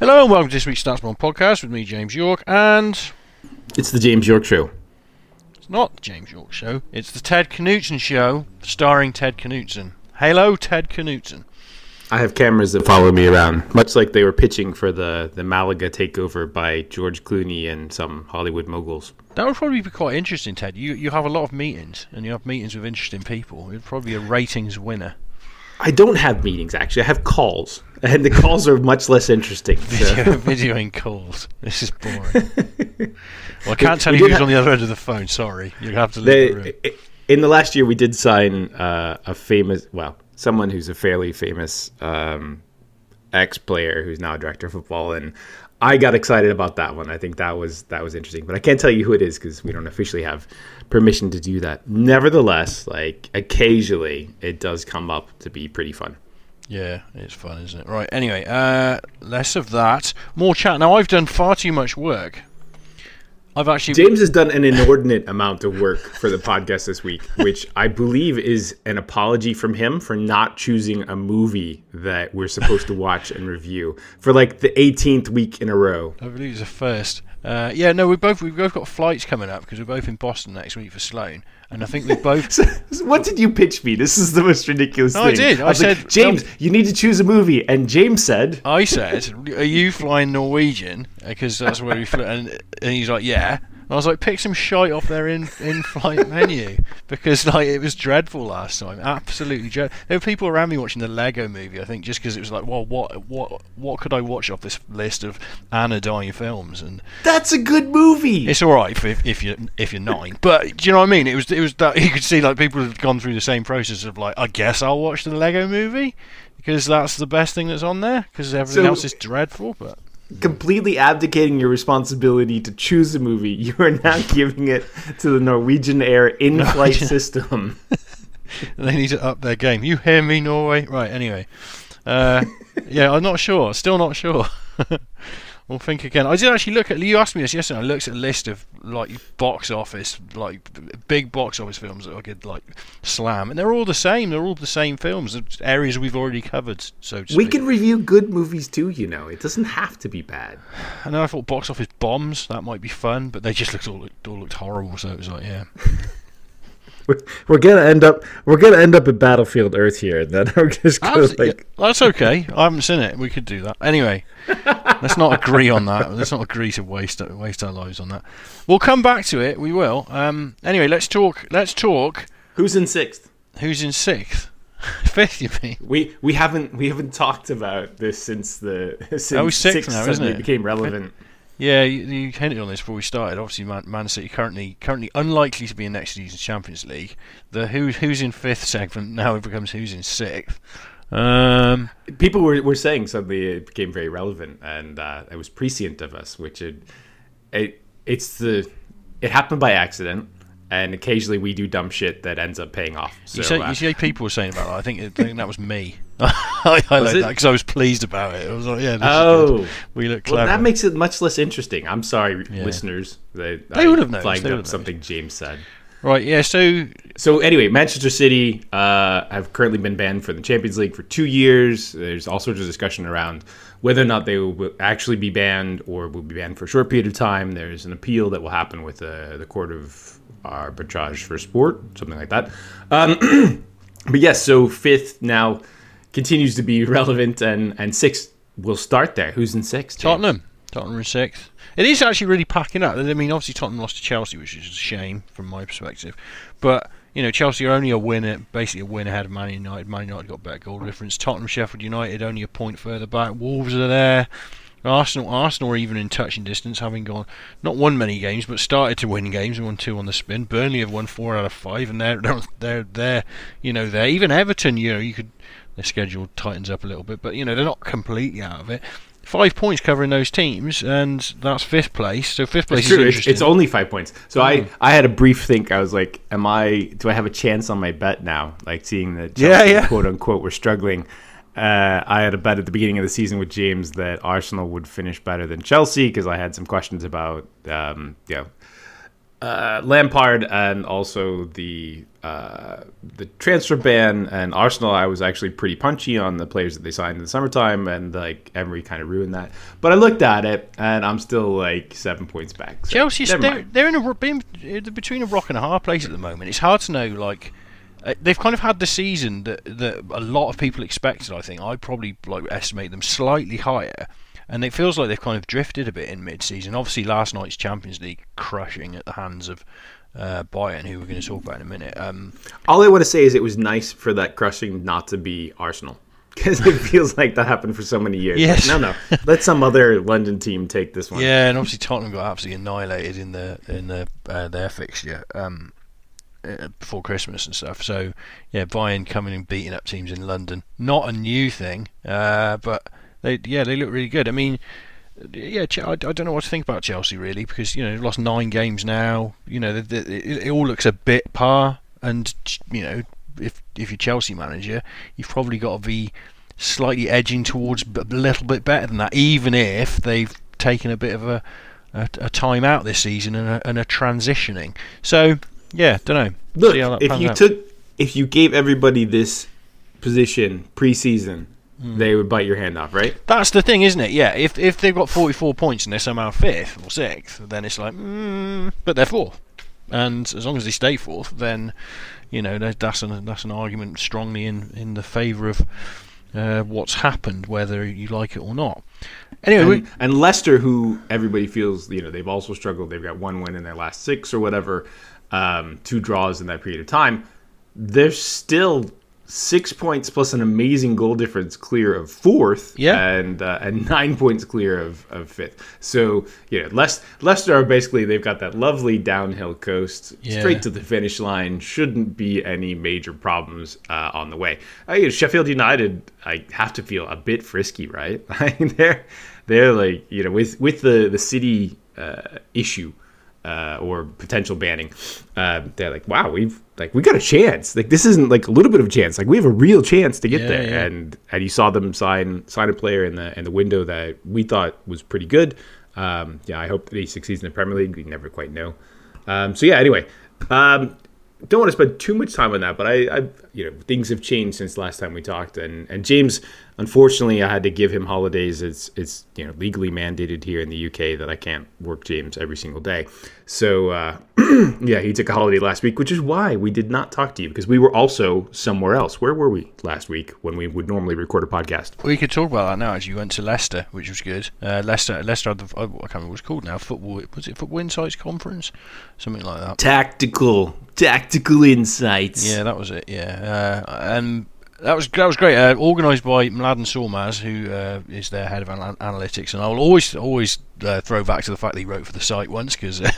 Hello and welcome to this week's Statsbomb podcast with me, James Yorke, and It's the James Yorke Show. it's not the James Yorke Show, it's the Ted Knutson Show, starring Ted Knutson. Hello, Ted Knutson. I have cameras that follow me around, much like they were pitching for the, the Malaga takeover by George Clooney and some Hollywood moguls. That would probably be quite interesting, Ted. You you have a lot of meetings, and you have meetings with interesting people. It'd probably be a ratings winner. I don't have meetings, actually. I have calls, and the calls are much less interesting. so- Video, videoing calls. This is boring. well, I can't tell we you who's ha- on the other end of the phone. Sorry, you have to leave the room. They, in the last year, we did sign uh, a famous, well, someone who's a fairly famous um, ex-player who's now a director of football, and I got excited about that one. I think that was that was interesting, but I can't tell you who it is because we don't officially have permission to do that. Nevertheless, like occasionally, it does come up to be pretty fun. Yeah, it's fun, isn't it? Right. Anyway, uh, less of that, more chat. Now, I've done far too much work. I've actually James has done an inordinate amount of work for the podcast this week, which I believe is an apology from him for not choosing a movie that we're supposed to watch and review for like the 18th week in a row. I believe it's a first. Uh, yeah, no, we both we've both got flights coming up because we're both in Boston next week for Sloan, and I think we both. So, what did you pitch me? This is the most ridiculous No, thing. I did. I like, said- James, um, you need to choose a movie, and James said, I said, "Are you flying Norwegian?" Because that's where we flew, and, and he's like, "Yeah." I was like, "Pick some shite off their in in flight menu because like it was dreadful last time, absolutely dreadful." There were people around me watching the Lego Movie. I think just because it was like, "Well, what what what could I watch off this list of anodyne films?" And "That's a good movie." it's all right if, if you if you're nine, but do you know what I mean? It was it was that you could see like people had gone through the same process of like, I guess I'll watch the Lego Movie because that's the best thing that's on there because everything So- else is dreadful. But Completely abdicating your responsibility to choose a movie, you are now giving it to the Norwegian Air in-flight system. they need to up their game. You hear me, Norway? Right. Anyway, uh, yeah, I'm not sure. Still not sure. we'll think again. I did actually look at. You asked me this yesterday. I looked at a list of like box office, like big box office films that I could like slam, and they're all the same. They're all the same films. Areas we've already covered. So to We can review good movies too, you know. It doesn't have to be bad. And then I thought box office bombs that might be fun, but they just looked all looked, all looked horrible. So it was like, yeah. We're, we're gonna end up we're gonna end up at Battlefield Earth here, and then we're just gonna Abs- like yeah, that's okay. I haven't seen it. We could do that. Anyway, let's not agree on that. Let's not agree to waste waste our lives on that. We'll come back to it. We will. Um, anyway, let's talk. Let's talk. who's in sixth. Who's in sixth? Fifth, you mean? We we haven't we haven't talked about this since the since Oh, sixth now, isn't suddenly it? became relevant. Yeah, you, you hinted on this before we started. Obviously, Man, Man City currently currently unlikely to be in next season's Champions League. The who who's in fifth segment now it becomes who's in sixth. Um, People were, were saying suddenly it became very relevant, and uh, it was prescient of us, which it, it it's the it happened by accident, and occasionally we do dumb shit that ends up paying off. So, you, say, uh, you see people were saying about that. I think, I think that was me. I highlight it? that because I was pleased about it. I was like, yeah, this oh, we look well, clever. that makes it much less interesting. I'm sorry, Yeah. listeners. They, They would have noticed, flagged they would up have something James said. right, yeah. So So anyway, Manchester City uh, have currently been banned from the Champions League for two years. There's all sorts of discussion around whether or not they will actually be banned or will be banned for a short period of time. There's an appeal that will happen with uh, the Court of Arbitrage for Sport, something like that. Um, but yes, so fifth now continues to be relevant, and and sixth will start there. Who's in sixth? James? Tottenham, Tottenham in sixth. It is actually really packing up. I mean, obviously Tottenham lost to Chelsea, which is a shame from my perspective. But you know, Chelsea are only a win, basically a win ahead of Man United. Man United got better goal difference. Tottenham, Sheffield United only a point further back. Wolves are there. Arsenal, Arsenal are even in touching distance, having gone not won many games, but started to win games and won two on the spin. Burnley have won four out of five, and they're they're they're, they're you know they're even Everton. You know you could their schedule tightens up a little bit, but you know they're not completely out of it. Five points covering those teams, and that's fifth place. So fifth place It's is true. Interesting. it's only five points. So I, I had a brief think. I was like, "Am I? Do I have a chance on my bet now? Like seeing that, Yeah, yeah. quote unquote, we're struggling." Uh, I had a bet at the beginning of the season with James that Arsenal would finish better than Chelsea because I had some questions about, um, you know, uh, Lampard and also the uh, the transfer ban and Arsenal, I was actually pretty punchy on the players that they signed in the summertime, and like Emery kind of ruined that. But I looked at it, and I'm still like seven points back. So Chelsea, they're, they're in a being- they're between a rock and a hard place at the moment. It's hard to know. Like uh, they've kind of had the season that that a lot of people expected. I think I probably like estimate them slightly higher, and it feels like they've kind of drifted a bit in mid-season. Obviously, last night's Champions League crushing at the hands of uh, Bayern, who we're going to talk about in a minute. Um, All I want to say is it was nice for that crushing not to be Arsenal. Because it feels like that happened for so many years. Yes. Like, no, no. Let some other London team take this one. Yeah, and obviously Tottenham got absolutely annihilated in the in the uh, their fixture um, uh, before Christmas and stuff. So yeah, Bayern coming and beating up teams in London, not a new thing, uh, but they yeah they look really good. I mean. Yeah, I, I don't know what to think about Chelsea really because you know they've lost nine games now. You know, the, the, it, it all looks a bit par, and you know if if you're Chelsea manager, you've probably got to be slightly edging towards a little bit better than that, even if they've taken a bit of a a, a time out this season and a, and a transitioning. So yeah, don't know. Look, See how that if you out. took, if you gave everybody this position preseason, Hmm. they would bite your hand off, right? That's the thing, isn't it? Yeah, if if they've got 44 points and they're somehow fifth or sixth, then it's like, mm, but they're fourth, and as long as they stay fourth, then you know that's an that's an argument strongly in in the favour of uh, what's happened, whether you like it or not. Anyway, we, And, and Leicester, who everybody feels, you know, they've also struggled. They've got one win in their last six or whatever, um, two draws in that period of time. They're still six points plus an amazing goal difference clear of fourth, Yeah. and uh, and nine points clear of, of fifth. So you know, Leic- Leicester are basically they've got that lovely downhill coast Yeah. straight to the finish line. Shouldn't be any major problems uh, on the way. Uh, you know, Sheffield United, I have to feel a bit frisky, right? They're they're like you know with with the the city uh, issue uh, or potential banning, uh, they're like, wow, we've like we got a chance. Like this isn't like a little bit of a chance. Like we have a real chance to get Yeah, there. yeah. And and you saw them sign sign a player in the in the window that we thought was pretty good. Um, yeah, I hope that he succeeds in the Premier League. We never quite know. Um, so yeah, anyway, um, don't want to spend too much time on that, but I, I, you know, things have changed since last time we talked, and and James, unfortunately, I had to give him holidays. It's it's you know legally mandated here in the UK that I can't work James every single day. So uh, yeah, he took a holiday last week, which is why we did not talk to you because we were also somewhere else. Where were we last week when we would normally record a podcast? we could talk about that now. As you went to Leicester, which was good. Uh, Leicester, Leicester had the I can't remember what it's called now. Football was it Football Insights Conference, something like that. Tactical, tactical insights. Yeah, that was it. Yeah, uh, and that was that was great. Uh, organised by Mladen Sormaz, who uh, is their head of anal- analytics, and I will always always uh, throw back to the fact that he wrote for the site once because uh,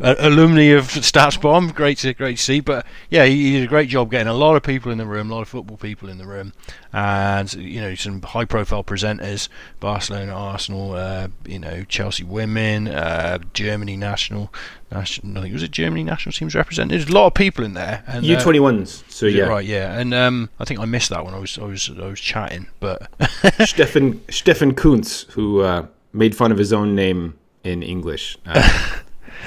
alumni of Stats Bomb, great to great to see. But yeah, he, he did a great job getting a lot of people in the room, a lot of football people in the room, and you know some high profile presenters, Barcelona, Arsenal, uh, you know Chelsea women, uh, Germany national. National, I think it was it Germany national teams represented. There's a lot of people in there. And, U uh, twenty ones. So yeah, right, yeah, and um, I think I missed that when I was I was I was chatting, but Stefan Stefan Kuntz, who uh, made fun of his own name in English. Uh,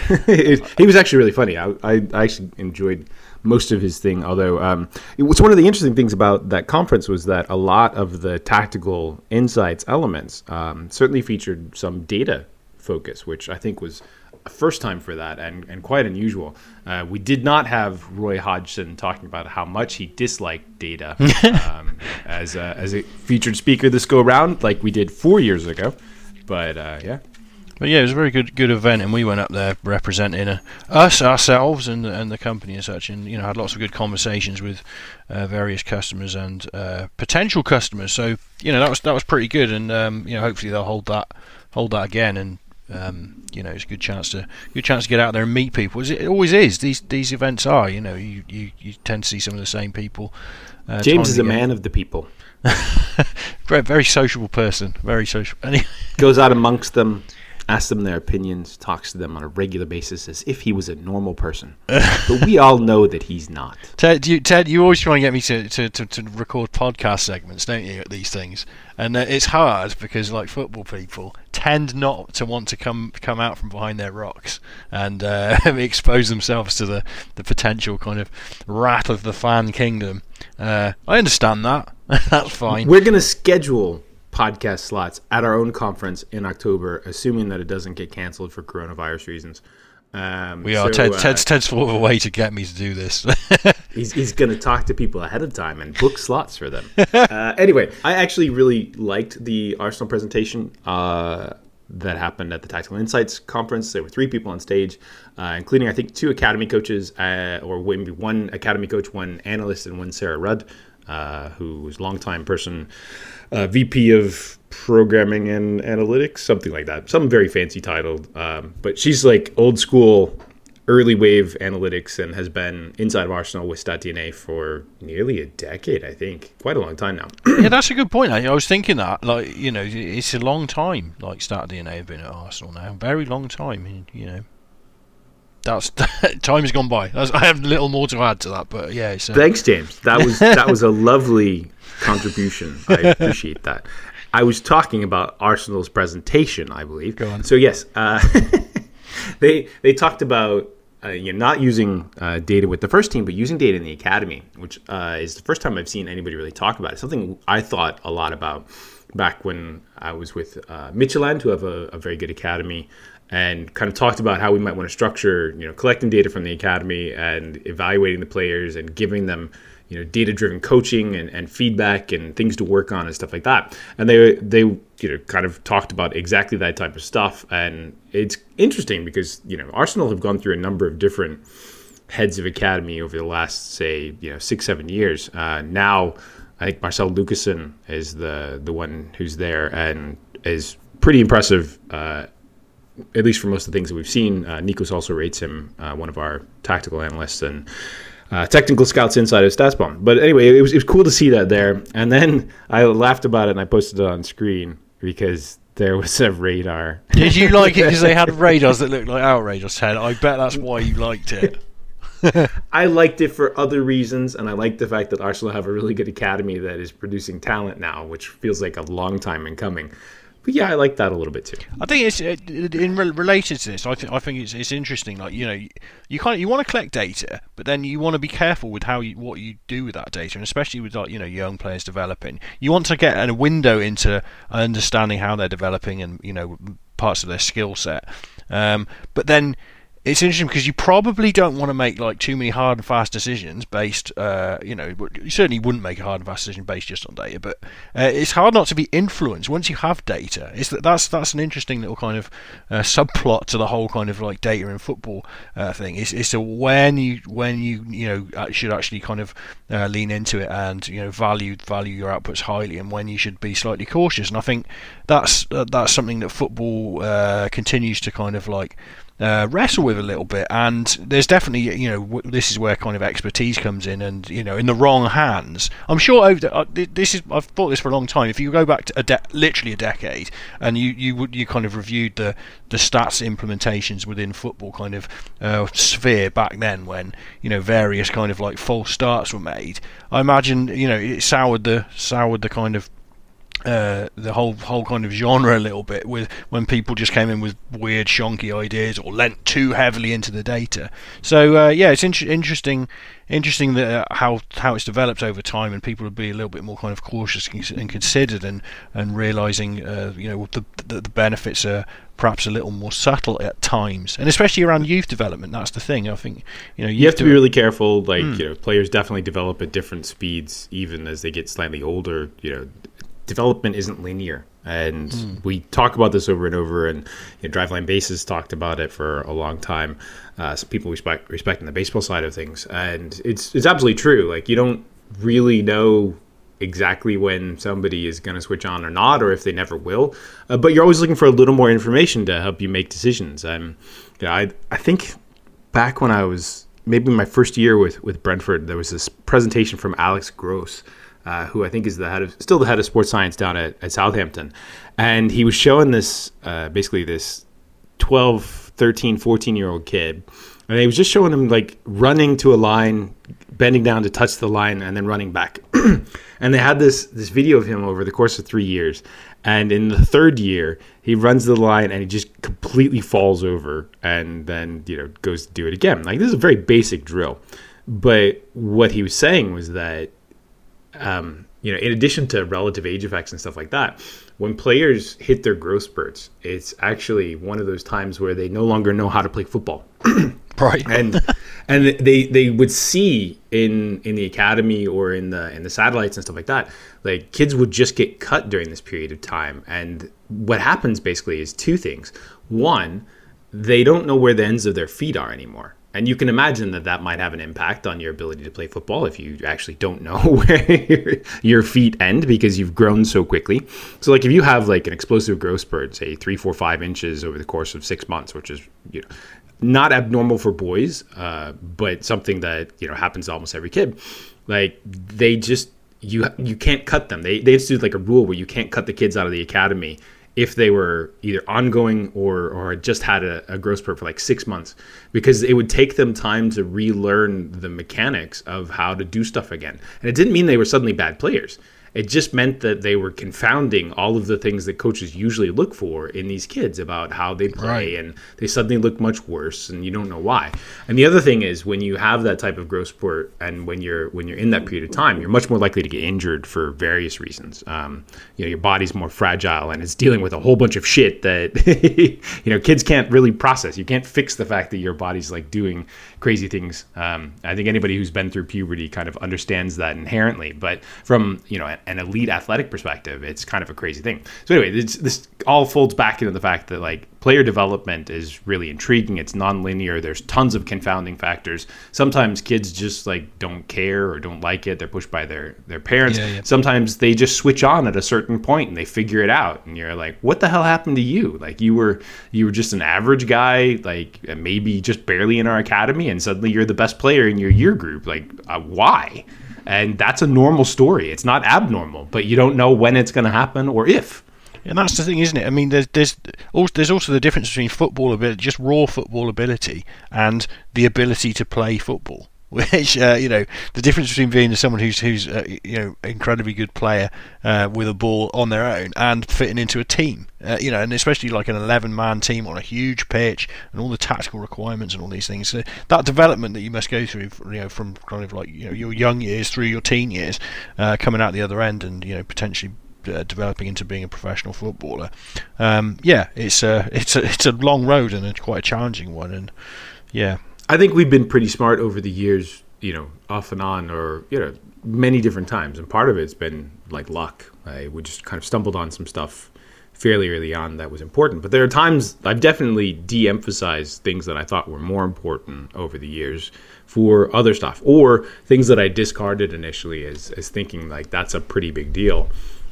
he was actually really funny. I, I, actually enjoyed most of his thing. Although um, it was one of the interesting things about that conference was that a lot of the tactical insights elements um, certainly featured some data focus, which I think was a first time for that and, and quite unusual. Uh, we did not have Roy Hodgson talking about how much he disliked data um, as, a, as a featured speaker this go around, like we did four years ago. But uh, yeah, but yeah, it was a very good good event, and we went up there representing uh, us ourselves and and the company and such, and you know had lots of good conversations with uh, various customers and uh, potential customers. So you know that was that was pretty good, and um, you know hopefully they'll hold that hold that again and. Um, you know, it's a good chance to good chance to get out there and meet people. As It always is. These these events are. You know, you, you, you tend to see some of the same people. Uh, James is a man of the people. very, very sociable person. Very social. Anyway, Goes out amongst them, asks them their opinions, talks to them on a regular basis as if he was a normal person. but we all know that he's not. Ted, you, Ted, you always try and get me to, to, to, to record podcast segments, don't you, at these things? And uh, it's hard because, like football people, tend not to want to come come out from behind their rocks and uh, expose themselves to the, the potential kind of wrath of the fan kingdom. Uh, I understand that. That's fine. We're going to schedule podcast slots at our own conference in October, assuming that it doesn't get canceled for coronavirus reasons. Um, we are. so, Ted, uh, Ted's, Ted's thought of a way to get me to do this. He's, he's going to talk to people ahead of time and book slots for them. uh, anyway, I actually really liked the Arsenal presentation uh, that happened at the Tactical Insights conference. There were three people on stage, uh, including, I think, two academy coaches, uh, or maybe one academy coach, one analyst, and one Sarah Rudd, uh, who was longtime person, uh, VP of programming and analytics, something like that. Some very fancy title. Um, but she's like old school early wave analytics and has been inside of Arsenal with StatDNA for nearly a decade, I think. Quite a long time now. yeah, that's a good point. I, I was thinking that, like, you know, it's a long time. Like, StatDNA have been at Arsenal now, very long time. You know, that's time has gone by. That's, I have little more to add to that, but yeah. It's, uh, Thanks, James. That was that was a lovely contribution. I appreciate that. I was talking about Arsenal's presentation, I believe. Go on. So yes, uh, they they talked about uh, you know, not using uh, data with the first team, but using data in the academy, which uh, is the first time I've seen anybody really talk about it. Something I thought a lot about back when I was with uh, Midtjylland, who have a, a very good academy, and kind of talked about how we might want to structure, you know, collecting data from the academy and evaluating the players and giving them you know data driven coaching and, and feedback and things to work on and stuff like that. And they they you know kind of talked about exactly that type of stuff. And it's interesting because you know arsenal have gone through a number of different heads of academy over the last say you know six seven years. Uh, now i think marcel lucassen is the the one who's there and is pretty impressive uh, at least for most of the things that we've seen uh, nikos also rates him uh, one of our tactical analysts and uh, technical scouts inside of StatsBomb. But anyway, it was, it was cool to see that there. And then I laughed about it and I posted it on screen because there was a radar. Did you like it because they had radars that looked like our radars, Ted? I bet that's why you liked it. I liked it for other reasons, and I like the fact that Arsenal have a really good academy that is producing talent now, which feels like a long time in coming. But yeah, I like that a little bit too. I think it's uh, in re- related to this. I think I think it's it's interesting. Like you know, you, kind you want to collect data, but then you want to be careful with how you what you do with that data, and especially with like you know young players developing. You want to get a window into understanding how they're developing and you know parts of their skill set. Um, but then it's interesting because you probably don't want to make like too many hard and fast decisions based, uh, you know, you certainly wouldn't make a hard and fast decision based just on data, but uh, it's hard not to be influenced once you have data. It's that that's that's an interesting little kind of uh, subplot to the whole kind of like data in football uh, thing. It's it's when you when you you know should actually kind of uh, lean into it and you know value value your outputs highly, and when you should be slightly cautious. And I think that's that's something that football uh, continues to kind of like uh, wrestle with a little bit. And there's definitely, you know, w- this is where kind of expertise comes in, and you know, in the wrong hands. I'm sure over the, uh, this is I've thought this for a long time. If you go back to a de- literally a decade, and you you would you kind of reviewed the the stats implementations within football kind of uh, sphere back then, when you know various kind of like false starts were made. I imagine you know it soured the soured the kind of uh, the whole whole kind of genre a little bit with when people just came in with weird shonky ideas or lent too heavily into the data. So uh, yeah, it's in- interesting interesting that uh, how how it's developed over time and people will be a little bit more kind of cautious and considered and and realizing uh, you know the, the, the benefits are perhaps a little more subtle at times and especially around youth development that's the thing i think you know you have to be really careful like mm. you know players definitely develop at different speeds even as they get slightly older you know development isn't linear. And mm. we talk about this over and over, and you know, Driveline Bases talked about it for a long time. Uh, some people respect respecting the baseball side of things, and it's it's absolutely true. Like you don't really know exactly when somebody is going to switch on or not, or if they never will. Uh, but you're always looking for a little more information to help you make decisions. Um, yeah, I I think back when I was maybe my first year with with Brentford, there was this presentation from Alex Gross uh, who I think is the head of still the head of sports science down at, at Southampton, and he was showing this uh, basically this 12, 13, 14 year old kid, and he was just showing him like running to a line, bending down to touch the line, and then running back. and they had this this video of him over the course of three years, And in the third year, he runs the line and he just completely falls over and then, you know, goes to do it again. Like this is a very basic drill. But what he was saying was that, um, you know, in addition to relative age effects and stuff like that, when players hit their growth spurts, it's actually one of those times where they no longer know how to play football. right. and and they they would see in in the academy or in the in the satellites and stuff like that, like kids would just get cut during this period of time. And what happens basically is two things. One, they don't know where the ends of their feet are anymore and you can imagine that that might have an impact on your ability to play football if you actually don't know where your feet end because you've grown so quickly. So, like if you have like an explosive growth spurt, say three, four, five inches over the course of six months, which is you know not abnormal for boys, uh, but something that you know happens to almost every kid. Like they just you you can't cut them. They they institute like a rule where you can't cut the kids out of the academy if they were either ongoing or or just had a, a growth spurt for like six months because it would take them time to relearn the mechanics of how to do stuff again. And it didn't mean they were suddenly bad players it just meant that they were confounding all of the things that coaches usually look for in these kids about how they play right. and they suddenly look much worse and you don't know why. And the other thing is when you have that type of growth spurt and when you're when you're in that period of time you're much more likely to get injured for various reasons. Um, you know your body's more fragile and it's dealing with a whole bunch of shit that you know kids can't really process. You can't fix the fact that your body's like doing crazy things um, i think anybody who's been through puberty kind of understands that inherently but from you know an elite athletic perspective, it's kind of a crazy thing. So anyway, this, this all folds back into the fact that like player development is really intriguing. It's nonlinear. There's tons of confounding factors. Sometimes kids just like don't care or don't like it. They're pushed by their their parents. Yeah, yeah. Sometimes they just switch on at a certain point and they figure it out. And you're like, what the hell happened to you? Like you were you were just an average guy, like maybe just barely in our academy, and suddenly you're the best player in your year group. Like uh, why? And that's a normal story. It's not abnormal, but you don't know when it's going to happen or if. And that's the thing, isn't it? I mean, there's there's also, there's also the difference between football ability, just raw football ability, and the ability to play football. which uh, you know the difference between being someone who's who's uh, you know incredibly good player uh, with a ball on their own and fitting into a team uh, you know and especially like an 11 man team on a huge pitch and all the tactical requirements and all these things so that development that you must go through you know from kind of like you know your young years through your teen years uh, coming out the other end and you know potentially uh, developing into being a professional footballer. Um, yeah, it's a it's a it's a long road and it's quite a challenging one. And yeah, I think we've been pretty smart over the years, you know, off and on, or you know, many different times, and part of it's been like luck. I we just kind of stumbled on some stuff fairly early on that was important. But there are times I've definitely de-emphasized things that I thought were more important over the years for other stuff, or things that I discarded initially as as thinking like that's a pretty big deal.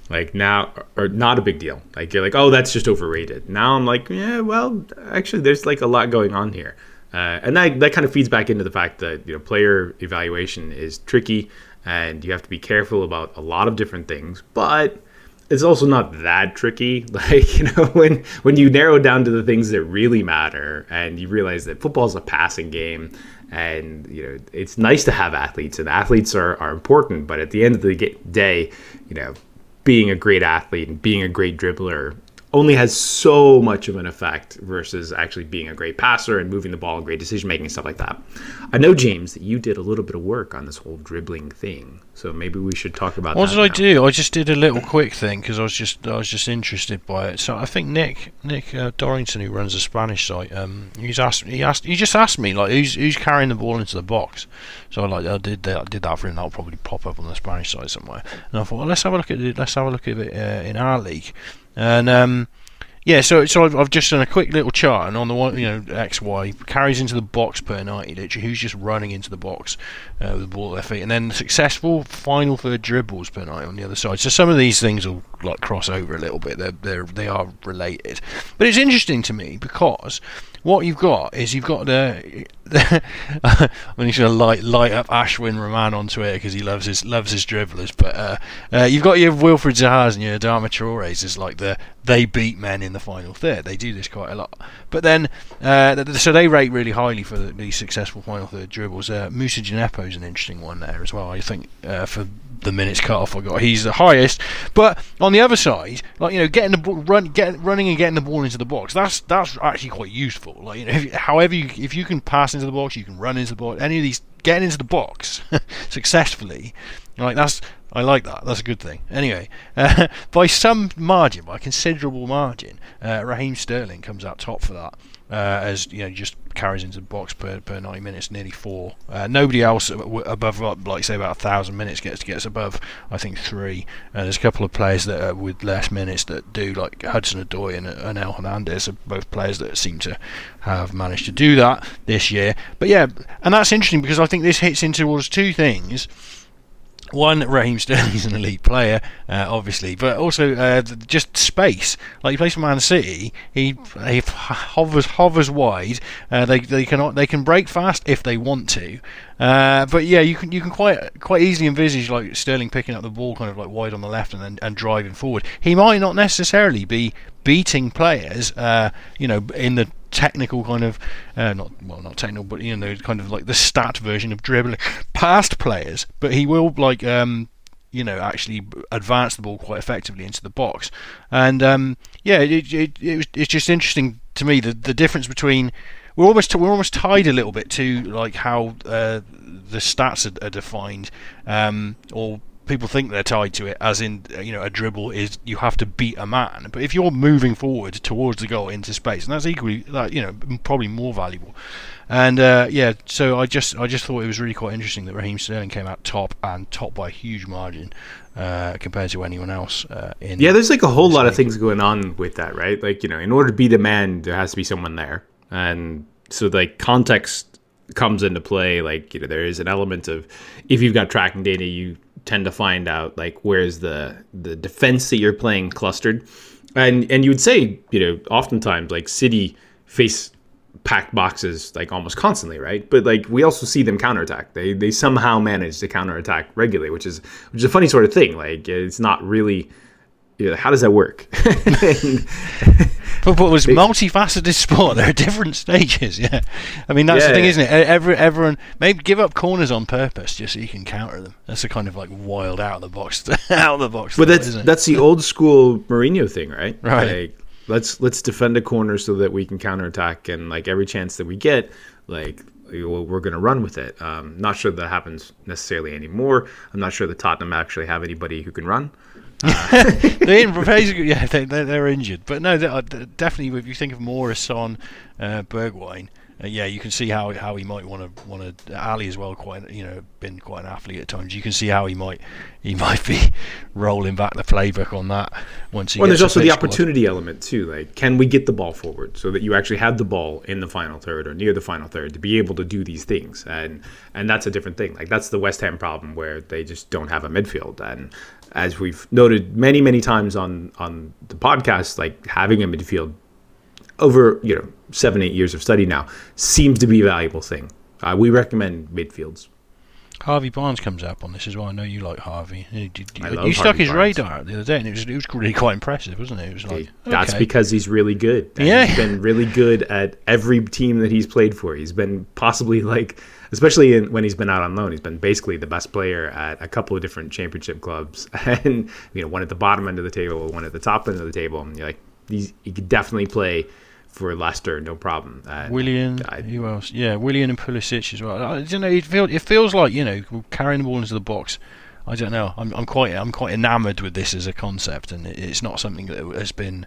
Like now, or not a big deal. Like you're like, oh, that's just overrated. Now I'm like, yeah, well, actually, there's like a lot going on here. Uh, and that, that kind of feeds back into the fact that you know player evaluation is tricky and you have to be careful about a lot of different things but it's also not that tricky like you know when when you narrow down to the things that really matter and you realize that football is a passing game and you know it's nice to have athletes and athletes are, are important but at the end of the day you know being a great athlete and being a great dribbler only has so much of an effect versus actually being a great passer and moving the ball, great decision making, and stuff like that. I know, James, that you did a little bit of work on this whole dribbling thing, so maybe we should talk about. That. What did now. I do? I just did a little quick thing because I was just I was just interested by it. So I think Nick Nick uh, Dorrington, who runs the Spanish site, um, he's asked he asked he just asked me like who's who's carrying the ball into the box. So I like I did that I did that for him. That'll probably pop up on the Spanish site somewhere. And I thought, well, let's have a look at it. Let's have a look at it uh, in our league. And um, yeah, so so I've, I've, just done a quick little chart, and on the one, you know, X Y carries into the box per night. Literally, who's just running into the box uh, with the ball at their feet, and then successful final third dribbles per night on the other side. So some of these things will like cross over a little bit. They're they're they are related, but it's interesting to me because what you've got is you've got the I'm just gonna light light up Ashwin Raman on Twitter because he loves his loves his dribblers. But uh, uh, you've got your Wilfried Zahas and your Adama Traore's as like the they beat men in the final third. They do this quite a lot. But then uh, so they rate really highly for the, the successful final third dribbles. Uh, Moussa Djenepo is an interesting one there as well. I think uh, for the minutes cut off I got. He's the highest. But on the other side, like you know, getting the ball, run, get, running and getting the ball into the box. That's that's actually quite useful. Like you know, if, however you if you can pass into the box, you can run into the box. Any of these getting into the box successfully, like that's I like that. That's a good thing. Anyway, uh, by some margin, by a considerable margin, uh, Raheem Sterling comes out top for that. Uh, as you know, just carries into the box per, per 90 minutes, nearly four. Uh, nobody else above, like say, about a thousand minutes gets gets above, I think, three. Uh, there's a couple of players that are with less minutes that do, like Hudson Odoi and, and El Hernandez, are both players that seem to have managed to do that this year. But yeah, and that's interesting because I think this hits into towards two things one, Raheem Sterling's an elite player, uh, obviously, but also uh, just space. Like he plays for Man City, he he hovers hovers wide. Uh, they they can they can break fast if they want to, uh, but yeah, you can you can quite quite easily envisage like Sterling picking up the ball kind of like wide on the left and then and driving forward. He might not necessarily be beating players, uh, you know, in the technical kind of uh, not well not technical but you know kind of like the stat version of dribbling. Past players but he will like um you know actually advance the ball quite effectively into the box. And um yeah it, it, it it's just interesting to me the the difference between we're almost we're almost tied a little bit to like how uh, the stats are, are defined um, or people think they're tied to it, as in you know a dribble is you have to beat a man. But if you're moving forward towards the goal into space, and that's equally that you know probably more valuable. And uh, yeah, so I just I just thought it was really quite interesting that Raheem Sterling came out top and top by a huge margin uh, compared to anyone else. Uh, in yeah, there's like a whole lot league. of things going on with that, right? Like you know, in order to beat a man, there has to be someone there, and so like context comes into play. Like you know, there is an element of if you've got tracking data, you tend to find out like where's the the defense that you're playing clustered, and and you would say you know oftentimes like City face packed boxes like almost constantly, right? But like we also see them counterattack. They they somehow manage to counterattack regularly, which is which is a funny sort of thing. Like it's not really. You know, how does that work? Football was multifaceted sport. There are different stages. Yeah, I mean that's yeah, the thing, isn't it? Every, everyone maybe give up corners on purpose just so you can counter them. That's the kind of like wild out of the box, out of the box. But that's that's the old school Mourinho thing, right? Right. Like, let's let's defend a corner so that we can counterattack, and like every chance that we get, like we're going to run with it. Um, not sure that happens necessarily anymore. I'm not sure that Tottenham actually have anybody who can run. they basically, yeah, they, they're, they're injured. But no, definitely, if you think of Morris on uh, Bergwijn, uh, yeah, you can see how how he might want to want to. Alli as well, quite you know, been quite an athlete at times. You can see how he might he might be rolling back the playbook on that once he. Well, there's also the opportunity element too. Like, can we get the ball forward so that you actually have the ball in the final third or near the final third to be able to do these things? And and that's a different thing. Like that's the West Ham problem where they just don't have a midfield. And as we've noted many many times on on the podcast, like having a midfield over you know seven eight years of study now seems to be a valuable thing. Uh, we recommend midfields. Harvey Barnes comes up on this as well. I know you like Harvey. You, you, you stuck his Barnes. radar the other day, and it was it was really quite impressive, wasn't it? It was like that's because he's really good. And yeah, he's been really good at every team that he's played for. He's been possibly like, especially in, when he's been out on loan, he's been basically the best player at a couple of different championship clubs, and you know, one at the bottom end of the table, one at the top end of the table. And you're like, he's, he could definitely play for Leicester, no problem. Uh, Willian, I, who else? Yeah, Willian and Pulisic as well. I don't know. It feels it feels like you know carrying the ball into the box. I don't know. I'm I'm quite I'm quite enamoured with this as a concept, and it's not something that has been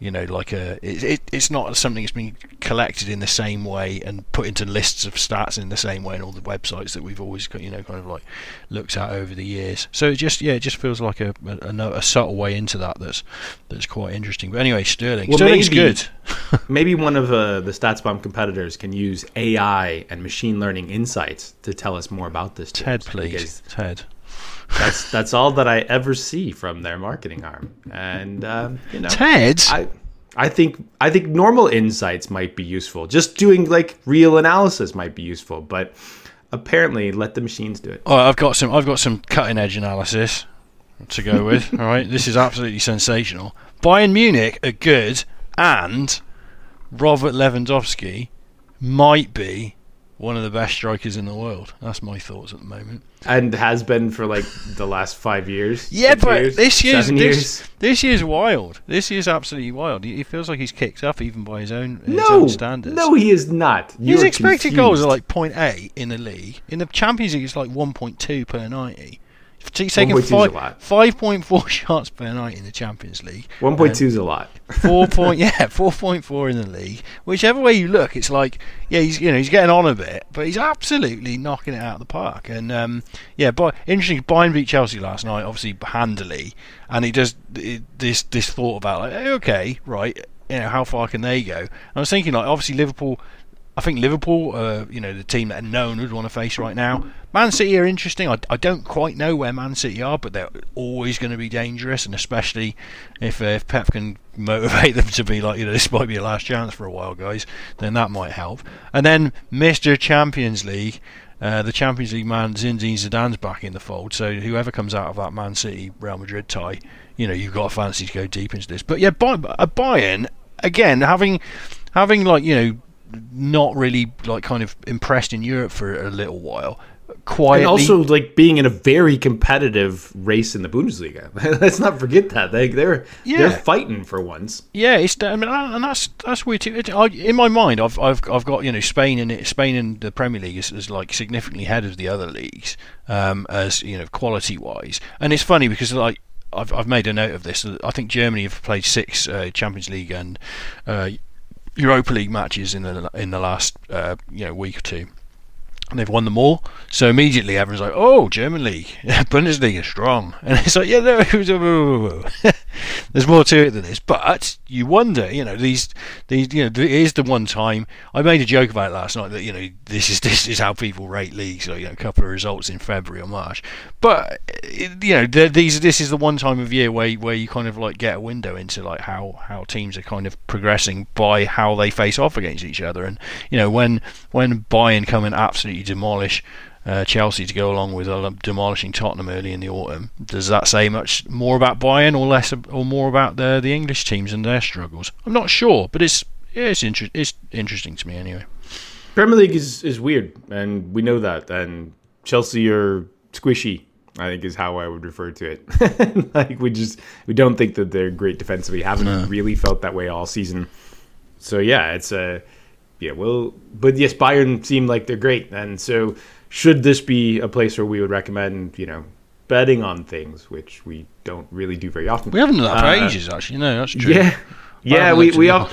you know, like a it, it, it's not something that's been collected in the same way and put into lists of stats in the same way in all the websites that we've always you know kind of like looked at over the years. So it just yeah, it just feels like a a, a subtle way into that that's that's quite interesting. But anyway, Sterling, well, Sterling's maybe, good. maybe one of uh, the StatsBomb competitors can use AI and machine learning insights to tell us more about this. Ted, please, Ted. That's that's all that I ever see from their marketing arm. And um, you know, Ted, I I think I think normal insights might be useful. Just doing like real analysis might be useful, but apparently let the machines do it. Oh, I've got some. I've got some cutting edge analysis to go with. all right, this is absolutely sensational. Bayern Munich are good, and Robert Lewandowski might be one of the best strikers in the world. That's my thoughts at the moment. And has been for like the last five years. Yeah, but years, this year's this, years. this year's wild. This year's absolutely wild. He, he feels like he's kicked up even by his own, his No, own standards. no, he is not. his You're expected goals are like 0.8 in the league. In the Champions League, it's like 1.2 per 90. He's taking 1.2 is a lot. 5.4 shots per night in the Champions League. One point two is a lot. Four point, yeah, four point four in the league. Whichever way you look, it's like, yeah, he's you know he's getting on a bit, but he's absolutely knocking it out of the park. And um, yeah, but interesting. Bayern beat Chelsea last night, obviously handily, and he does it, this this thought about like, okay, right, you know, how far can they go? And I was thinking like, obviously Liverpool. I think Liverpool, uh, you know, the team that no one would want to face right now. Man City are interesting. I, I don't quite know where Man City are, but they're always going to be dangerous, and especially if uh, if Pep can motivate them to be like, you know, this might be a last chance for a while, guys, then that might help. And then Mr. Champions League, uh, the Champions League man Zinedine Zidane's back in the fold. So whoever comes out of that Man City Real Madrid tie, you know, you've got a fancy to go deep into this. But yeah, Bay- a Bayern again having having like you know not really like kind of impressed in Europe for a little while. Quietly, And also, like being in a very competitive race in the Bundesliga. Let's not forget that they they're Yeah. they're fighting for once. Yeah, it's I mean, and that's that's weird too. It, I, in my mind, I've I've I've got you know Spain and Spain and the Premier League is, is like significantly ahead of the other leagues um, as you know quality wise. And it's funny because like I've I've made a note of this. I think Germany have played six uh, Champions League and uh, Europa League matches in the in the last uh, you know week or two. And they've won them all, so immediately everyone's like, "Oh, German league, Bundesliga strong," and it's like, "Yeah, no, there's more to it than this." But you wonder, you know, these, these, you know, it is the one time. I made a joke about last night that you know this is this is how people rate leagues, like, you know, a couple of results in February or March. But you know, the- these this is the one time of year where where you kind of like get a window into like how how teams are kind of progressing by how they face off against each other, and you know when when Bayern come and absolutely demolish uh, Chelsea to go along with uh, demolishing Tottenham early in the autumn. Does that say much more about Bayern or less or more about the the English teams and their struggles? I'm not sure, but it's yeah, it's, inter- it's interesting to me anyway. Premier League is is weird, and we know that. And Chelsea are squishy. I think is how I would refer to it. like we just we don't think that they're great defensively. Haven't really felt that way all season. So yeah, it's a yeah. Well, but yes, Bayern seem like they're great, and so should this be a place where we would recommend you know betting on things, which we don't really do very often. We haven't done that for Uh, ages, actually. No, that's true. Yeah, yeah. We we all,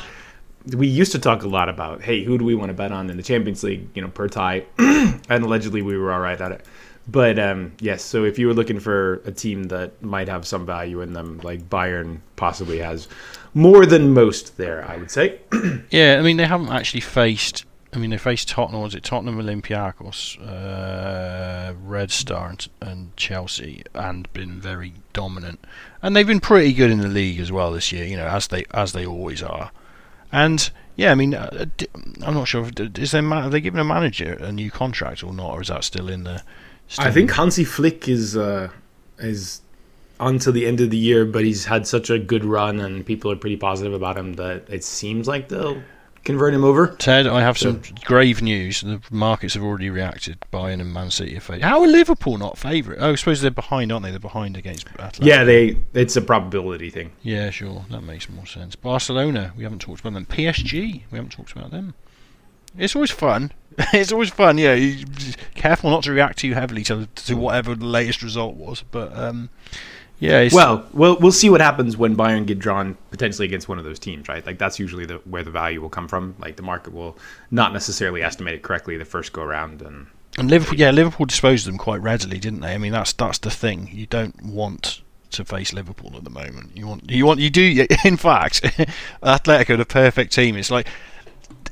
we used to talk a lot about hey, who do we want to bet on in the Champions League? You know, per tie, and allegedly we were all right at it. But um, yes, so if you were looking for a team that might have some value in them, like Bayern possibly has more than most there, I would say. Yeah, I mean they haven't actually faced. I mean they faced Tottenham. Was it Tottenham, Olympiacos, uh, Red Star, and, and Chelsea, and been very dominant. And they've been pretty good in the league as well this year. You know, as they as they always are. And yeah, I mean, uh, I'm not sure. If, is there have they given a manager a new contract or not, or is that still in the? Still I think Hansi Flick is uh, is until the end of the year, but he's had such a good run, and people are pretty positive about him that it seems like they'll convert him over. Ted, I have some grave news. The markets have already reacted. Bayern and Man City are favourite. How are Liverpool not favourite? Oh, I suppose they're behind, aren't they? They're behind against Atletico. Yeah, they. It's a probability thing. Yeah, sure. That makes more sense. Barcelona, we haven't talked about them. PSG, we haven't talked about them. It's always fun. it's always fun. Yeah, you, careful not to react too heavily to to whatever the latest result was. But um, yeah, it's, Well, we'll we'll see what happens when Bayern get drawn potentially against one of those teams, right? Like that's usually the where the value will come from. Like the market will not necessarily estimate it correctly the first go around, and and Liverpool, yeah, Liverpool disposed of them quite readily, didn't they? I mean, that's that's the thing. You don't want to face Liverpool at the moment. You want you want you do. In fact, Atletico, the perfect team. It's like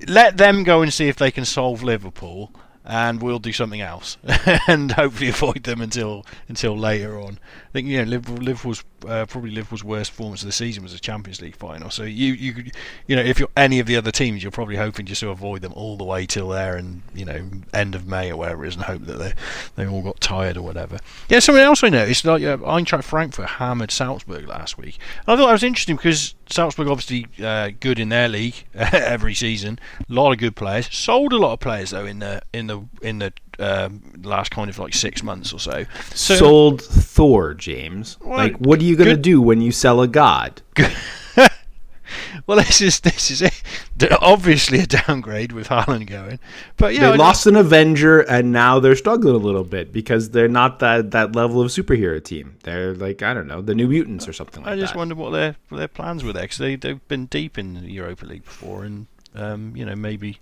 let them go and see if they can solve Liverpool, and we'll do something else, and hopefully avoid them until until later on. I think you know Liverpool, Liverpool's uh, probably Liverpool's worst performance of the season was a Champions League final. So you you you know if you're any of the other teams, you're probably hoping just to avoid them all the way till there and you know end of May or whatever it is, and hope that they they all got tired or whatever. Yeah, something else I noticed like uh, Eintracht Frankfurt hammered Salzburg last week. And I thought that was interesting because Salzburg obviously uh, good in their league every season, a lot of good players. Sold a lot of players though in the in the in the um, last kind of like six months or so. so Sold Thor, James. Well, like, what are you going to good- do when you sell a god? well, this is this is it. Obviously a downgrade with Haaland going, but yeah, they I lost an Avenger, and now they're struggling a little bit because they're not that, that level of superhero team. They're like I don't know, the New Mutants or something like I just that. wonder what their what their plans were there because they they've been deep in the Europa League before, and um, you know maybe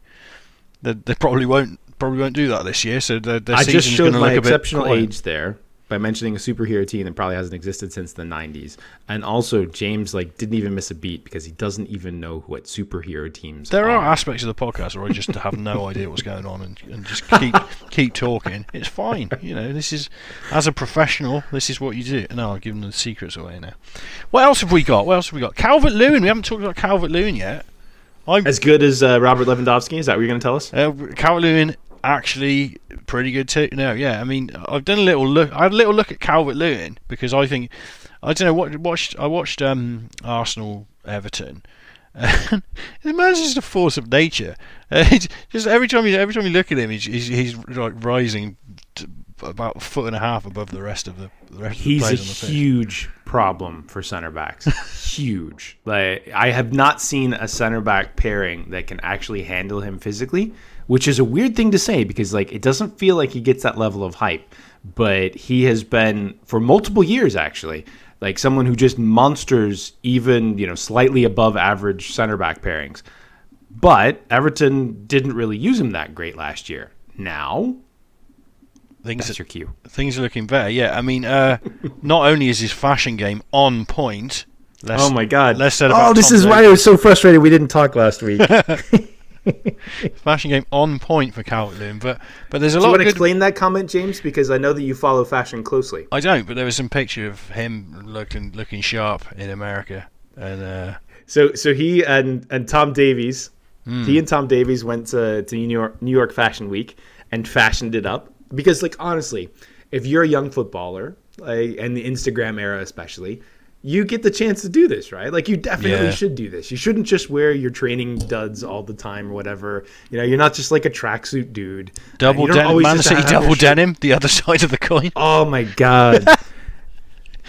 they, they probably won't probably won't do that this year. So their, their I just showed my exceptional age there by mentioning a superhero team that probably hasn't existed since the 90s. And also, James like didn't even miss a beat because he doesn't even know what superhero teams There are. There are aspects of the podcast where I just have no idea what's going on and, and just keep keep talking. It's fine, you know. This is as a professional, this is what you do. No, I've given the secrets away now. What else have we got? What else have we got? Calvert Lewin. We haven't talked about Calvert Lewin yet. I'm As good as uh, Robert Lewandowski? Is that what you're going to tell us? uh, Calvert Lewin actually pretty good too. No, yeah. I mean, I've done a little look. I had a little look at Calvert Lewin because I think I don't know what watched. I watched um, Arsenal Everton. The man's just a force of nature. Uh, just every time you every time you look at him, he's he's, he's like rising to about a foot and a half above the rest of the, the rest He's of a the players on the pitch. huge problem for center backs. huge. Like I have not seen a center back pairing that can actually handle him physically, which is a weird thing to say because like it doesn't feel like he gets that level of hype, but he has been for multiple years actually like someone who just monsters even, you know, slightly above average center back pairings. But Everton didn't really use him that great last year. Now, Things that's your cue. things are looking better. Yeah, I mean, uh, not only is his fashion game on point. Less, Oh my god. less said oh, this Tom is why Davies. I was so frustrated we didn't talk last week. fashion game on point for Calvert Lewin, but but there's a Do you lot want of to good. explain that comment, James? Because I know that you follow fashion closely. I don't, but there was some picture of him looking looking sharp in America, and uh, So, so he and and Tom Davies, Hmm. he and Tom Davies went to, to New York New York Fashion Week and fashioned it up. Because, like, honestly, if you're a young footballer, like, and the Instagram era especially, you get the chance to do this, right? Like, you definitely Yeah. should do this. You shouldn't just wear your training duds all the time or whatever. You know, you're not just like a tracksuit dude. double don't denim, Man City double denim, the other side of the coin. Oh my god.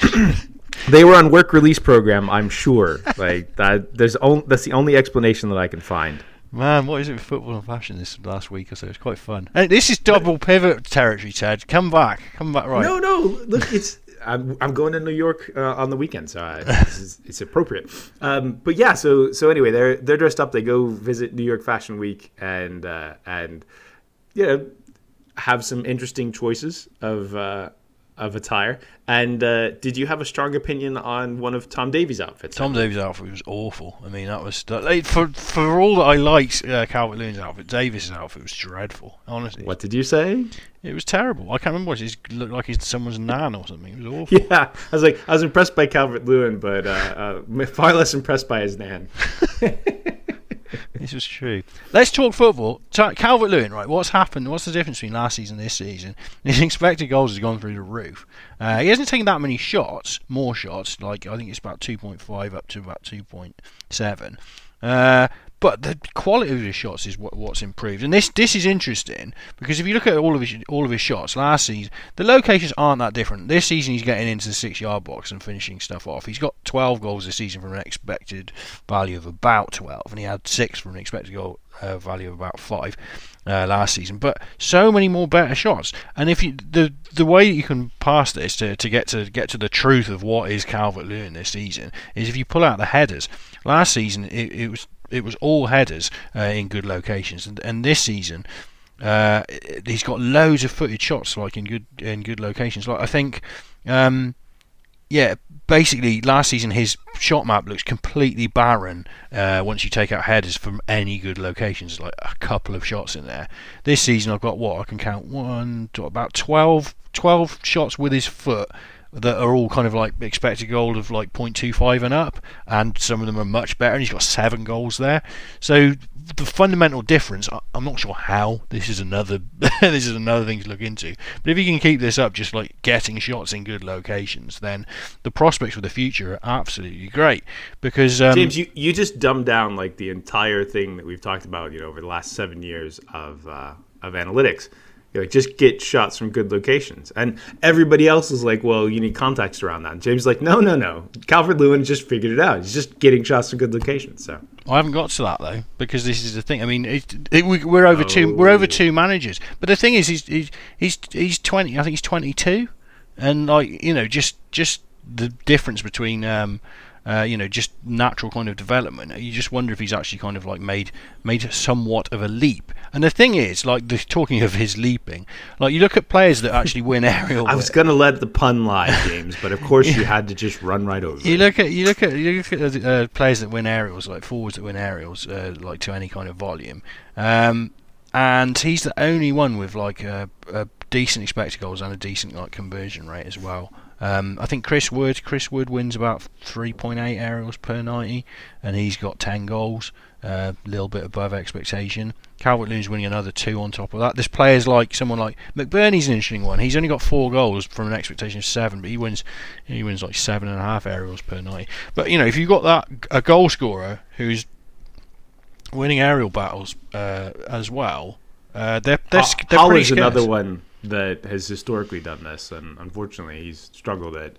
they were on work release program, I'm sure. Like that there's only that's the only explanation that I can find. Man, what is it with football and fashion this last week or so? It's quite fun. And this is double pivot territory, Ted. Come back, come back, right? No, no, look, it's I'm, I'm going to New York uh, on the weekend, so I, is, it's appropriate. Um, but yeah, so so anyway, they're they're dressed up. They go visit New York Fashion Week and uh, and you know have some interesting choices of uh, of attire. And uh, did you have a strong opinion on one of Tom Davies' outfits? Tom Davies' outfit was awful. I mean, that was like, for for all that I liked uh, Calvert Lewin's outfit. Davies' outfit was dreadful. Honestly, What did you say? it was terrible. I can't remember what it looked like. He's someone's nan or something. It was awful. Yeah, I was like, I was impressed by Calvert Lewin, but uh, uh, far less impressed by his nan. This is true. Let's talk football. Calvert Lewin, right? What's happened? What's the difference between last season and this season? His expected goals has gone through the roof. Uh, he hasn't taken that many shots, more shots. Like I think it's about 2.5 up to about 2.7. Uh, but the quality of his shots is what, what's improved, and this this is interesting because if you look at all of his all of his shots last season, the locations aren't that different. This season he's getting into the six yard box and finishing stuff off. He's got 12 goals this season from an expected value of about 12, and he had six from an expected goal uh, value of about five uh, last season. But so many more better shots, and if you the the way you can pass this to, to get to get to the truth of what is Calvert Lewin this season is if you pull out the headers. Last season it, it was it was all headers uh, in good locations, and, and this season uh, he's got loads of footed shots like in good in good locations. Like I think. Um, yeah, basically last season his shot map looks completely barren uh, once you take out headers from any good locations. Like a couple of shots in there. This season I've got what I can count one, two, about 12, 12 shots with his foot that are all kind of like expected goal of like 0.25 and up, and some of them are much better. And he's got seven goals there. So the fundamental difference, I'm not sure how. This is another this is another thing to look into. But if he can keep this up, just like getting shots in good locations, then the prospects for the future are absolutely great. Because um, James, you, you just dumbed down like the entire thing that we've talked about, you know, over the last seven years of uh, of analytics. You're like, just get shots from good locations. And everybody else is like, well, you need context around that. And James is like, no, no, no. Calvert Lewin just figured it out. He's just getting shots from good locations. So I haven't got to that though because this is the thing. I mean, it, it, we, we're over oh. two. We're over two managers. But the thing is, he's he's he's, he's twenty. I think he's twenty two, and like you know, just just the difference between. Um, uh, you know, just natural kind of development. You just wonder if he's actually kind of like made made somewhat of a leap. And the thing is, like the, talking of his leaping, like you look at players that actually win aerial. I was going to let the pun lie, James, but of course you had to just run right over. You it. look at you look at you look at uh, players that win aerials, like forwards that win aerials, uh, like to any kind of volume. Um, and he's the only one with like a, a decent expected goals and a decent like conversion rate as well. Um, I think Chris Wood, Chris Wood wins about 3.8 aerials per 90, and he's got 10 goals, a uh, little bit above expectation. Calvert Lewin's winning another two on top of that. This player's like someone like McBurnie's an interesting one. He's only got four goals from an expectation of seven, but he wins he wins like seven and a half aerials per 90. But you know, if you've got that a goal scorer who's winning aerial battles uh, as well, uh, they're they're, they're Haller is another one that has historically done this, and unfortunately, he's struggled at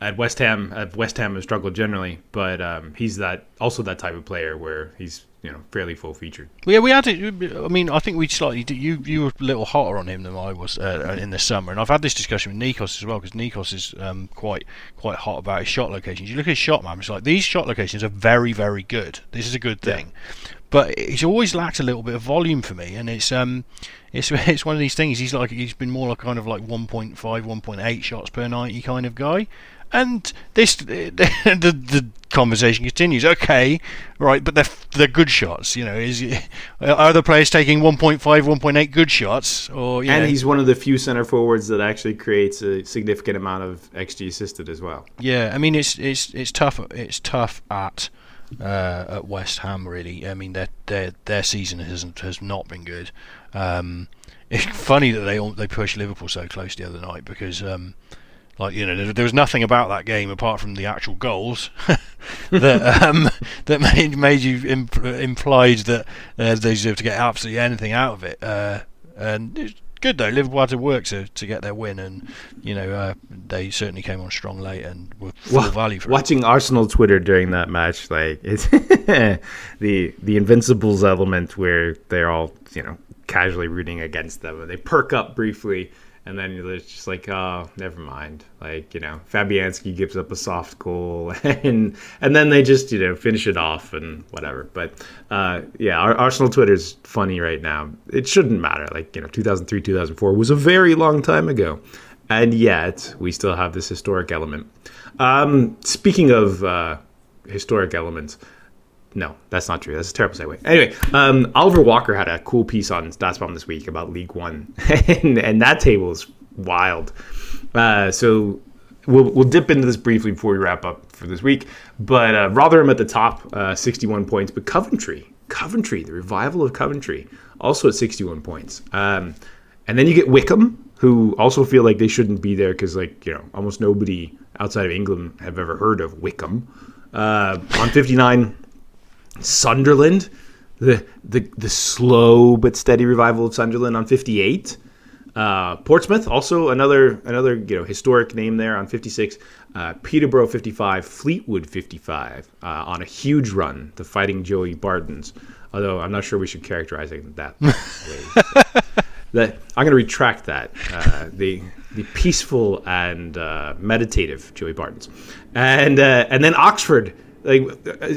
at West Ham. At West Ham, has struggled generally, but um, he's that also that type of player where he's you know fairly full featured. Yeah, we had it. I mean, I think we slightly you you were a little hotter on him than I was uh, in the summer, and I've had this discussion with Nikos as well because Nikos is um, quite quite hot about his shot locations. You look at his shot map; it's like these shot locations are very very good. This is a good thing, yeah. But he's always lacked a little bit of volume for me, and it's um it's it's one of these things. He's like he's been more like kind of like 1.5, 1.8 shots per 90 kind of guy. And this the, the, the conversation continues. Okay, right, but they're they're good shots. You know, is are the players taking 1.5, 1.8 good shots? Or and know, he's one of the few center forwards that actually creates a significant amount of xG assisted as well. Yeah, I mean it's it's it's tough. It's tough at uh, at West Ham. Really, I mean their their their season hasn't has not been good. Um, it's funny that they they pushed Liverpool so close the other night because. Um, like you know, there, there, was nothing about that game apart from the actual goals that um, that made made you imp- implied that uh, they deserve to get absolutely anything out of it. Uh, and good though. Liverpool had to work to, to get their win, and you know uh, they certainly came on strong late and were full well, value for watching it. Arsenal Twitter during that match. Like it's the the Invincibles element where they're all you know casually rooting against them, and they perk up briefly, and then it's just like, oh, never mind. Like you know, Fabianski gives up a soft goal, and and then they just you know finish it off and whatever. But uh, yeah, our Arsenal Twitter's funny right now. It shouldn't matter. Like you know, 2003, 2004 was a very long time ago, and yet we still have this historic element. Um, speaking of uh, historic elements. No, that's not true. That's a terrible segue. Anyway, um, Oliver Walker had a cool piece on StatsBomb this week about League One, and, and that table is wild. Uh, so we'll, we'll dip into this briefly before we wrap up for this week. But uh, Rotherham at the top, uh, 61 points. But Coventry, Coventry, the revival of Coventry, also at 61 points. Um, and then you get Wycombe, who also feel like they shouldn't be there because, like, you know, almost nobody outside of England have ever heard of Wycombe. Uh, on 59 Sunderland, the the the slow but steady revival of Sunderland on 58. Uh, Portsmouth, also another another you know historic name there on 56. Uh, Peterborough 55, Fleetwood 55 uh, on a huge run. The Fighting Joey Bartons, although I'm not sure we should characterize it that way. that I'm going to retract that. Uh, the the peaceful and uh, meditative Joey Bartons, and uh, and then Oxford like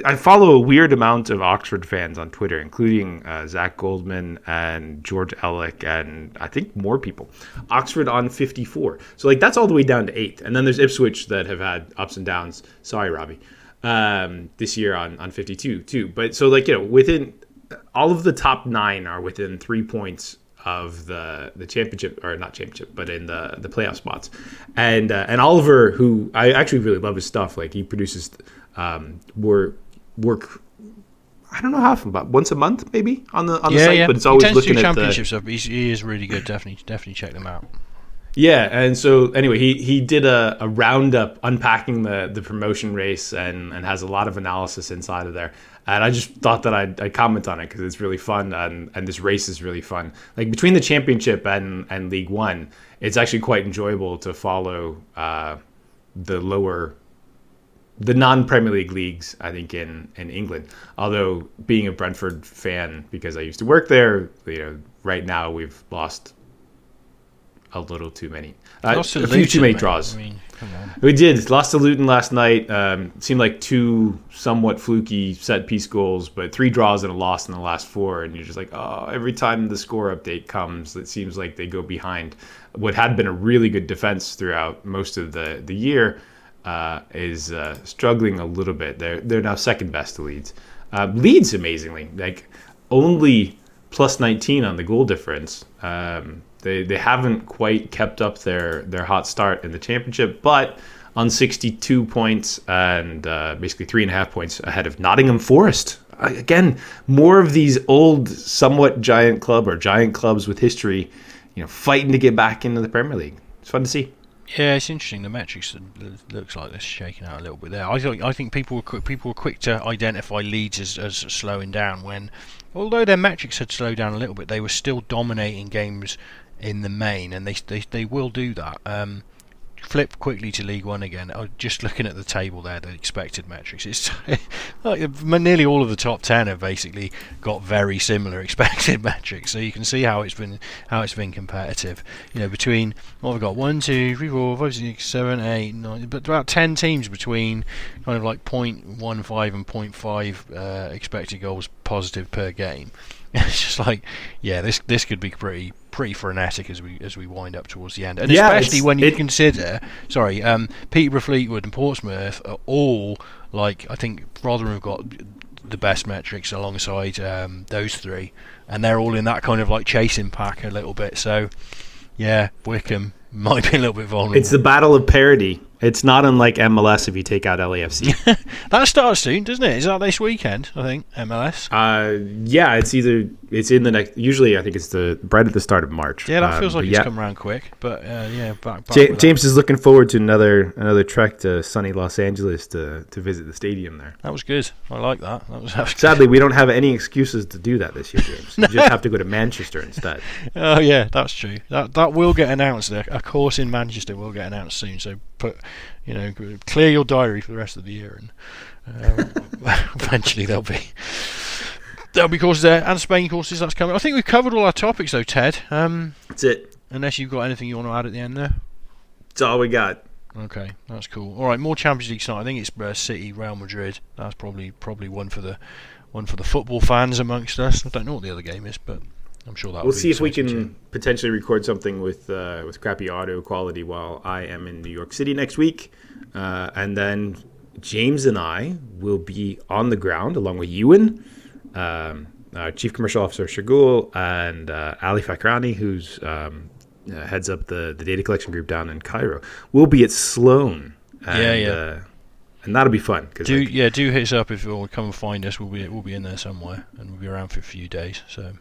I follow a weird amount of Oxford fans on Twitter, including uh, Zach Goldman and George Elek, and I think more people. Oxford on 54, so like that's all the way down to eighth, and then there's Ipswich that have had ups and downs. Sorry, Robbie, um, this year on on 52 too. But so like you know within all of the top nine are within three points of the the championship or not championship, but in the the playoff spots. And uh, and Oliver, who I actually really love his stuff, like he produces um, work work. I don't know how often, but once a month maybe on the on the yeah, site. yeah. But it's he always tends to looking do at the championship stuff. He's, he is really good. Definitely, definitely check them out. Yeah, and so anyway, he he did a, a roundup unpacking the the promotion race and and has a lot of analysis inside of there. And I just thought that I'd, I'd comment on it because it's really fun and and this race is really fun. Like between the championship and and League One, it's actually quite enjoyable to follow uh, the lower the non Premier League leagues, I think in in England. Although being a Brentford fan because I used to work there, you know, right now we've lost a little too many. Uh, a few too many draws. I mean. We did lost to Luton last night. Um, seemed like two somewhat fluky set piece goals, but three draws and a loss in the last four. And you're just like, oh, every time the score update comes, it seems like they go behind. What had been a really good defense throughout most of the the year uh, is uh, struggling a little bit. They're they're now second best to Leeds. Uh, Leeds, amazingly, like only plus 19 on the goal difference. Um, they they haven't quite kept up their their hot start in the championship, but on 62 points and uh, basically three and a half points ahead of Nottingham Forest. Again, more of these old, somewhat giant club or giant clubs with history, you know, fighting to get back into the Premier League. It's fun to see. Yeah, it's interesting. The metrics looks like they're shaking out a little bit there. I think I think people were quick, people were quick to identify Leeds as, as slowing down when, although their metrics had slowed down a little bit, they were still dominating games in the main, and they they, they will do that. Um, flip quickly to League One again. Oh, just looking at the table there, the expected metrics. It's like nearly all of the top ten have basically got very similar expected metrics. So you can see how it's been how it's been competitive. You know, between what have we got? One, two, three, four, five, six, seven, eight, nine. But about ten teams between kind of like 0.15 and 0.5 uh, expected goals positive per game. It's just like, yeah, this this could be pretty pretty frenetic as we as we wind up towards the end, and Yeah, especially when you it- consider, sorry, um, Peterborough, Fleetwood, and Portsmouth are all like I think Rotherham have got the best metrics alongside um, those three, and they're all in that kind of like chasing pack a little bit. So, yeah, Wycombe might be a little bit vulnerable. It's the battle of parity. It's not unlike MLS if you take out LAFC. that starts soon, doesn't it? Is that this weekend? I think MLS. uh, yeah, it's either it's in the next. Usually, I think it's the right at the start of March. Yeah, that Um, feels like it's yeah. come around quick, but uh, yeah, back. back that. James is looking forward to another another trek to sunny Los Angeles to, to visit the stadium there. That was good. I like that. That was, that was good. Sadly, we don't have any excuses to do that this year, James. You just have to go to Manchester instead. Oh yeah, that's true. That that will get announced. A course in Manchester will get announced soon. So put, you know, clear your diary for the rest of the year, and um, eventually there'll be there'll be courses there and Spain courses that's coming. I think we've covered all our topics though, Ted. Um, That's it. unless you've got anything you want to add at the end there. That's all we got. Okay, that's cool. All right, more Champions League tonight. I think it's uh, City, Real Madrid. That's probably probably one for the one for the football fans amongst us. I don't know what the other game is, but I'm sure that We'll see if we can potentially record something with uh, with crappy audio quality while I am in New York City next week, uh, and then James and I will be on the ground along with Ewan, um, uh, Chief Commercial Officer Shagul, and uh, Ali Fakrani, who's um, uh, heads up the the data collection group down in Cairo. We'll be at Sloan. And, Yeah, yeah. Uh, and that'll be fun Do yeah, do hit us up if you want to come and find us. We'll be we'll be in there somewhere, and we'll be around for a few days. So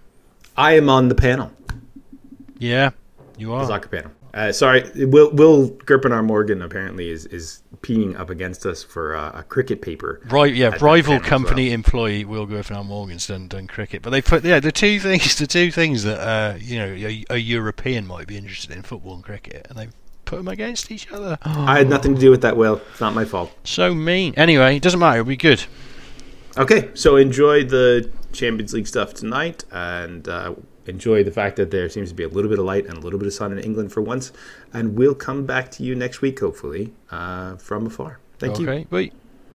I am on the panel. yeah, you are. the soccer panel. Uh, sorry, Will Will Gurpinar-Morgan apparently is is peeing up against us for uh, a cricket paper. Right, yeah, rival company employee Will Gurpinar-Morgan's done done cricket, but they put yeah the two things the two things that uh, you know a, a European might be interested in football and cricket, and they put them against each other. I had nothing to do with that. Will, it's not my fault. So mean. Anyway, it doesn't matter. It'll be good. Okay, so enjoy the Champions League stuff tonight, and uh, enjoy the fact that there seems to be a little bit of light and a little bit of sun in England for once. And we'll come back to you next week, hopefully, uh, from afar. Thank you. okay, bye.